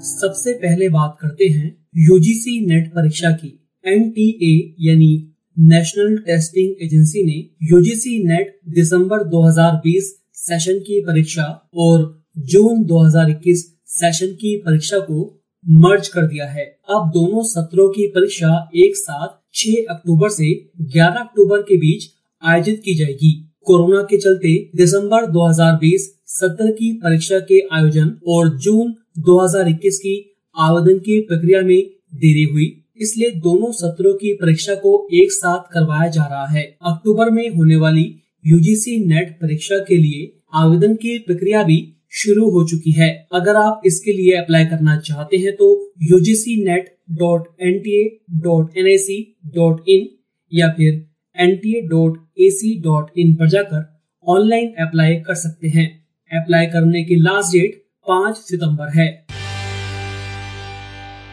सबसे पहले बात करते हैं यूजीसी नेट परीक्षा की। एनटीए यानी नेशनल टेस्टिंग एजेंसी ने यूजीसी नेट दिसंबर 2020 सेशन की परीक्षा और जून 2021 सेशन की परीक्षा को मर्ज कर दिया है। अब दोनों सत्रों की परीक्षा एक साथ 6 अक्टूबर से 11 अक्टूबर के बीच आयोजित की जाएगी। कोरोना के चलते दिसंबर 2020 सत्र की परीक्षा के आयोजन और जून 2021 की आवेदन की प्रक्रिया में देरी हुई। इसलिए दोनों सत्रों की परीक्षा को एक साथ करवाया जा रहा है। अक्टूबर में होने वाली यूजीसी नेट परीक्षा के लिए आवेदन की प्रक्रिया भी शुरू हो चुकी है। अगर आप इसके लिए अप्लाई करना चाहते हैं तो UGC NET dot N T A dot N I C dot in या फिर N T A dot A C dot in पर जाकर ऑनलाइन अप्लाई कर सकते हैं। अप्लाई करने की लास्ट डेट पाँच सितंबर है।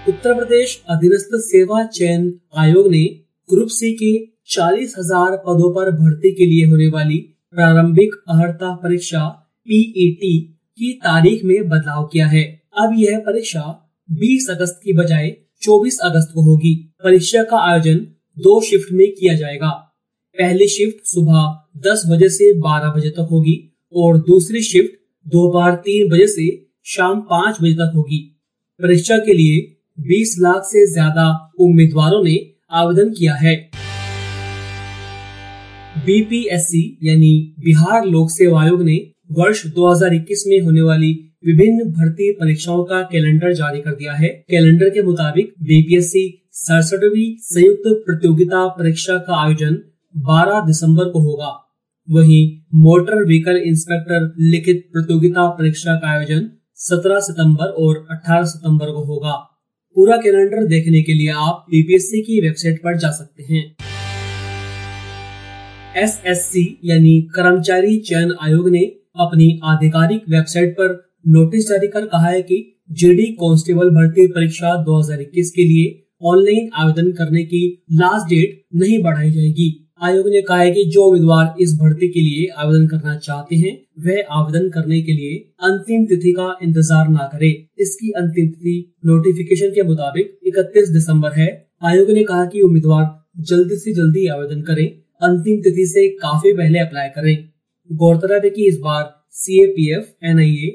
उत्तर प्रदेश अधीनस्थ सेवा चयन आयोग ने ग्रुप सी के चालीस हज़ार पदों पर भर्ती के लिए होने वाली प्रारंभिक अहर्ता परीक्षा पीईटी की तारीख में बदलाव किया है। अब यह परीक्षा 20 अगस्त की बजाय 24 अगस्त को होगी। परीक्षा का आयोजन दो शिफ्ट में किया जाएगा। पहली शिफ्ट सुबह 10 बजे से 12 बजे तक होगी और दूसरी शिफ्ट दोपहर तीन बजे से शाम पाँच बजे तक होगी। परीक्षा के लिए 20 लाख से ज़्यादा उम्मीदवारों ने आवेदन किया है। बीपीएससी यानी बिहार लोक सेवा आयोग ने वर्ष 2021 में होने वाली विभिन्न भर्ती परीक्षाओं का कैलेंडर जारी कर दिया है। कैलेंडर के मुताबिक बीपीएससी सड़सठवी संयुक्त प्रतियोगिता परीक्षा का आयोजन 12 दिसंबर को होगा। वहीं मोटर व्हीकल इंस्पेक्टर लिखित प्रतियोगिता परीक्षा का आयोजन 17 सितंबर और 18 सितंबर को होगा। पूरा कैलेंडर देखने के लिए आप बीपीएससी की वेबसाइट पर जा सकते हैं। एसएससी यानी कर्मचारी चयन आयोग ने अपनी आधिकारिक वेबसाइट पर नोटिस जारी कर कहा है कि जेडी कांस्टेबल भर्ती परीक्षा 2021 के लिए ऑनलाइन आवेदन करने की लास्ट डेट नहीं बढ़ाई जाएगी। आयोग ने कहा है कि जो उम्मीदवार इस भर्ती के लिए आवेदन करना चाहते हैं, वह आवेदन करने के लिए अंतिम तिथि का इंतज़ार न करे। इसकी अंतिम तिथि नोटिफिकेशन के मुताबिक 31 दिसंबर है। आयोग ने कहा कि उम्मीदवार जल्दी से जल्दी आवेदन करें, अंतिम तिथि से काफ़ी पहले अप्लाई करें। गौरतलब है कि इस बार C A P F N I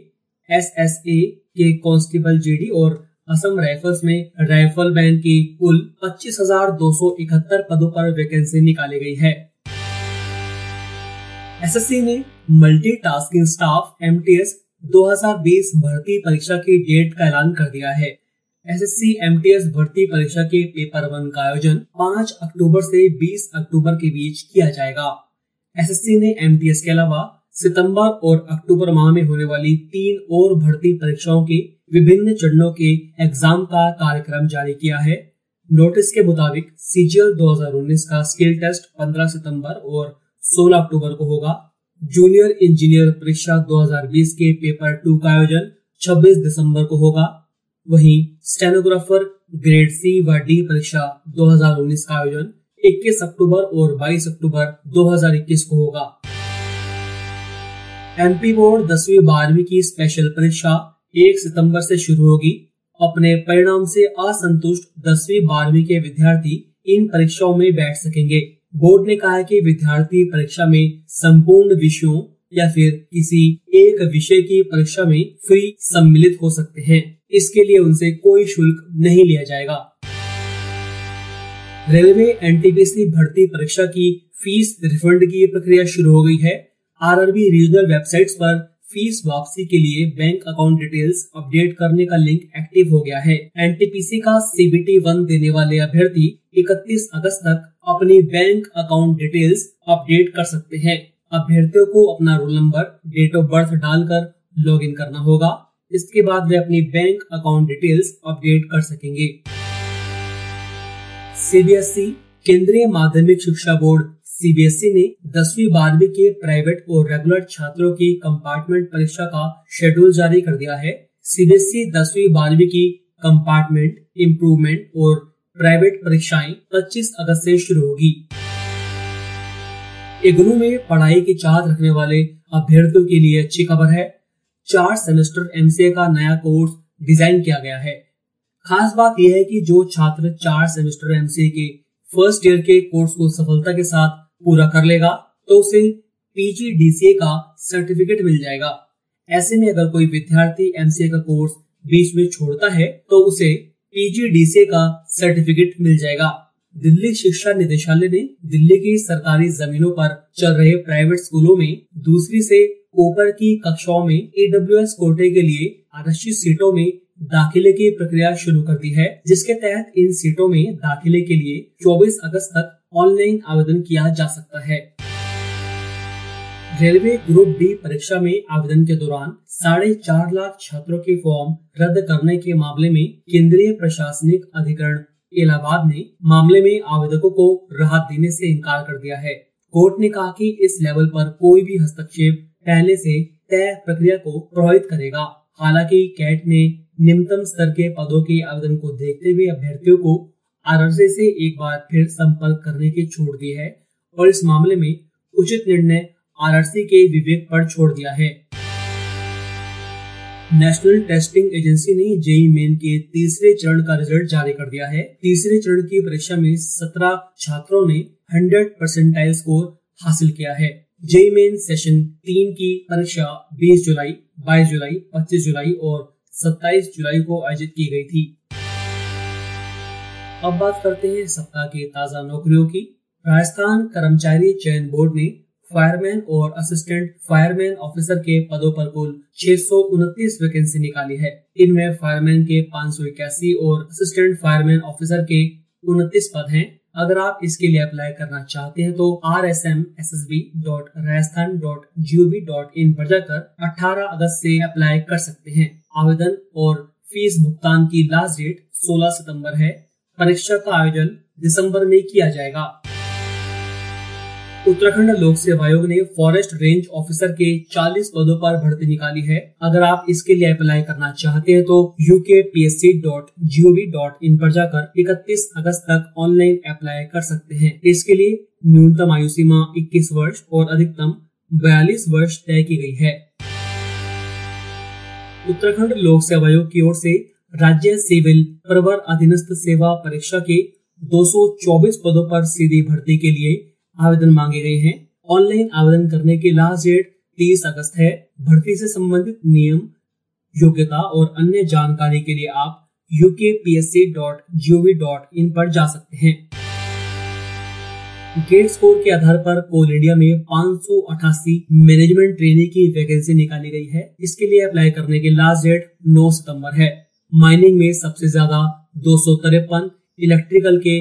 S S A के कांस्टेबल जेडी और असम राइफल्स में राइफल बैंड की कुल 25,271 पदों पर वैकेंसी निकाली गई है। एसएससी ने मल्टीटास्किंग स्टाफ एमटीएस 2020 भर्ती परीक्षा की डेट का ऐलान कर दिया है। एसएससी एमटीएस भर्ती परीक्षा के पेपर वन का आयोजन 5 अक्टूबर से 20 अक्टूबर के बीच किया जाएगा। एसएससी ने एमटीएस के अलावा सितंबर और अक्टूबर माह में होने वाली तीन और भर्ती परीक्षाओं के विभिन्न चरणों के एग्ज़ाम का कार्यक्रम जारी किया है। नोटिस के मुताबिक सीजीएल 2019 का स्किल टेस्ट 15 सितंबर और 16 अक्टूबर को होगा। जूनियर इंजीनियर परीक्षा 2020 के पेपर टू का आयोजन 26 दिसंबर को होगा। वहीं स्टेनोग्राफर ग्रेड सी व डी परीक्षा 2019 का आयोजन 21 अक्टूबर और 22 अक्टूबर 2021 को होगा। एमपी बोर्ड दसवीं बारहवीं की स्पेशल परीक्षा 1 सितंबर से शुरू होगी। अपने परिणाम से असंतुष्ट दसवीं, बारहवीं के विद्यार्थी इन परीक्षाओं में बैठ सकेंगे। बोर्ड ने कहा है कि विद्यार्थी परीक्षा में संपूर्ण विषयों या फिर किसी एक विषय की परीक्षा में फ्री सम्मिलित हो सकते हैं। इसके लिए उनसे कोई शुल्क नहीं लिया जाएगा। रेलवे एनटीपीसी भर्ती परीक्षा की फ़ीस रिफंड की प्रक्रिया शुरू हो गई है। आरआरबी रीजनल वेबसाइट्स पर फ़ीस वापसी के लिए बैंक अकाउंट डिटेल्स अपडेट करने का लिंक एक्टिव हो गया है। एनटीपीसी का सीबीटी वन देने वाले अभ्यर्थी 31 अगस्त तक अपनी बैंक अकाउंट डिटेल्स अपडेट कर सकते हैं। अभ्यर्थियों को अपना roll number date of birth डालकर लॉग इन करना होगा। इसके बाद वे अपनी बैंक अकाउंट डिटेल्स अपडेट कर सकेंगे। सीबीएसई केंद्रीय माध्यमिक शिक्षा बोर्ड सीबीएसई ने दसवीं, बारहवीं के प्राइवेट और रेगुलर छात्रों की कंपार्टमेंट परीक्षा का शेड्यूल जारी कर दिया है। सीबीएसई दसवीं, बारहवीं की कंपार्टमेंट इम्प्रूवमेंट और प्राइवेट परीक्षाएँ 25 अगस्त से शुरू होगी। इग्नू में पढ़ाई की चाहत रखने वाले अभ्यर्थियों के लिए अच्छी खबर है। चार सेमेस्टर एमसीए का नया कोर्स डिज़ाइन किया गया है। खास बात यह है कि जो छात्र चार सेमेस्टर एमसीए के फ़र्स्ट ईयर के कोर्स को सफलता के साथ पूरा कर लेगा तो उसे पीजीडीसीए का सर्टिफिकेट मिल जाएगा। ऐसे में अगर कोई विद्यार्थी एमसीए का कोर्स बीच में छोड़ता है तो उसे पीजीडीसीए का सर्टिफिकेट मिल जाएगा। दिल्ली शिक्षा निदेशालय ने दिल्ली की सरकारी जमीनों पर चल रहे प्राइवेट स्कूलों में दूसरी से ऊपर की कक्षाओं में एडब्ल्यू कोटे के लिए आरक्षित सीटों में दाखिले की प्रक्रिया शुरू कर दी है, जिसके तहत इन सीटों में दाखिले के लिए 24 अगस्त तक ऑनलाइन आवेदन किया जा सकता है। रेलवे ग्रुप डी परीक्षा में आवेदन के दौरान साढ़े चार लाख छात्रों के फॉर्म रद्द करने के मामले में केंद्रीय प्रशासनिक अधिकरण इलाहाबाद ने मामले में आवेदकों को राहत देने से इनकार कर दिया है। कोर्ट ने कहा कि इस लेवल पर कोई भी हस्तक्षेप पहले से तय प्रक्रिया को प्रभावित करेगा। हालाँकि कैट ने निम्नतम स्तर के पदों के आवेदन को देखते हुए अभ्यर्थियों को आरआरसी से एक बार फिर संपर्क करने की छूट दी है और इस मामले में उचित निर्णय आरआरसी के विवेक पर छोड़ दिया है। नेशनल टेस्टिंग एजेंसी ने जेई मेन के तीसरे चरण का रिज़ल्ट जारी कर दिया है। तीसरे चरण की परीक्षा में 17 छात्रों ने 100 परसेंटाइल स्कोर हासिल किया है। जेई मेन सेशन तीन की परीक्षा 20 जुलाई 22 जुलाई 25 जुलाई और 27 जुलाई को आयोजित की गई थी। अब बात करते हैं सप्ताह की ताज़ा नौकरियों की। राजस्थान कर्मचारी चयन बोर्ड ने फायरमैन और असिस्टेंट फायरमैन ऑफिसर के पदों पर कुल छह सौ उनतीस वैकेंसी निकाली है। इनमें फायरमैन के पाँच सौ इक्यासी और असिस्टेंट फायरमैन ऑफिसर के उनतीस पद हैं। अगर आप इसके लिए अप्लाई करना चाहते हैं तो R S M S S B dot Rajasthan dot G O V dot in पर जाकर 18 अगस्त से अप्लाई कर सकते हैं। आवेदन और फ़ीस भुगतान की लास्ट डेट 16 सितंबर है। परीक्षा का आयोजन दिसंबर में किया जाएगा। उत्तराखंड लोक सेवा आयोग ने फॉरेस्ट रेंज ऑफिसर के 40 पदों पर भर्ती निकाली है। अगर आप इसके लिए अप्लाई करना चाहते हैं तो UK P S C dot G O V dot in पर जाकर 31 अगस्त तक ऑनलाइन अप्लाई कर सकते हैं। इसके लिए न्यूनतम आयु सीमा 21 वर्ष और अधिकतम 42 वर्ष तय की गई है। उत्तराखंड लोक सेवा आयोग की ओर से राज्य सिविल प्रवर अधीनस्थ सेवा परीक्षा के 224 पदों पर सीधी भर्ती के लिए आवेदन मांगे गए हैं। ऑनलाइन आवेदन करने की लास्ट डेट तीस अगस्त है। भर्ती से संबंधित नियम, योग्यता और अन्य जानकारी के लिए आप इन पर जा सकते हैं। गेट स्कोर के आधार पर कोल इंडिया में पाँच सौ अठासी मैनेजमेंट ट्रेनिंग की वैकेंसी निकाली गई है। इसके लिए अप्लाई करने की लास्ट डेट 9 सितंबर है। माइनिंग में सबसे ज़्यादा दो सौ तिरपन इलेक्ट्रिकल के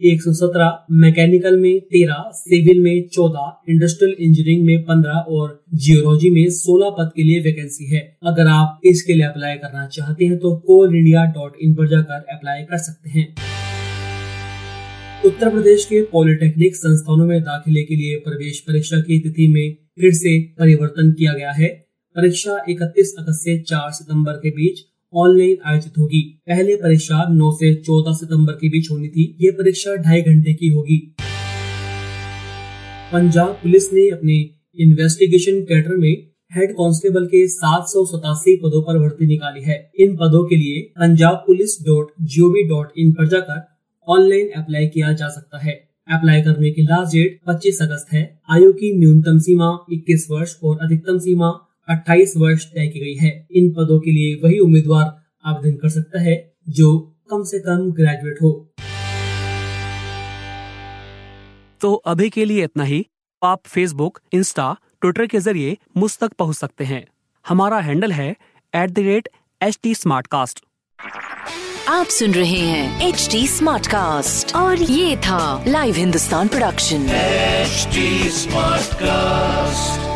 117, मैकेनिकल में 13, सिविल में 14, इंडस्ट्रियल इंजीनियरिंग में 15 और जियोलॉजी में 16 पद के लिए वैकेंसी है। अगर आप इसके लिए अप्लाई करना चाहते हैं तो कोल इंडिया डॉट इन पर जाकर अप्लाई कर सकते हैं। उत्तर प्रदेश के पॉलिटेक्निक संस्थानों में दाखिले के लिए प्रवेश परीक्षा की तिथि में फिर से परिवर्तन किया गया है। परीक्षा 31 अगस्त से 4 सितंबर के बीच ऑनलाइन आयोजित होगी। पहले परीक्षा 9 से 14 सितंबर के बीच होनी थी। ये परीक्षा ढाई घंटे की होगी। पंजाब पुलिस ने अपने इन्वेस्टिगेशन कैडर में हेड कांस्टेबल के सात सौ सतासी पदों पर भर्ती निकाली है। इन पदों के लिए Punjab police dot G O V dot in पर जाकर ऑनलाइन अप्लाई किया जा सकता है। अप्लाई करने की लास्ट डेट 25 अगस्त है। आयु की न्यूनतम सीमा 21 वर्ष और अधिकतम सीमा 28 वर्ष तय की गई है। इन पदों के लिए वही उम्मीदवार आवेदन कर सकता है जो कम से कम ग्रेजुएट हो। तो अभी के लिए इतना ही। आप फेसबुक इंस्टा ट्विटर के ज़रिए मुझ तक पहुँच सकते हैं। हमारा हैंडल है at the rate H T आप सुन रहे हैं एच टी और ये था live Hindustan production smart cast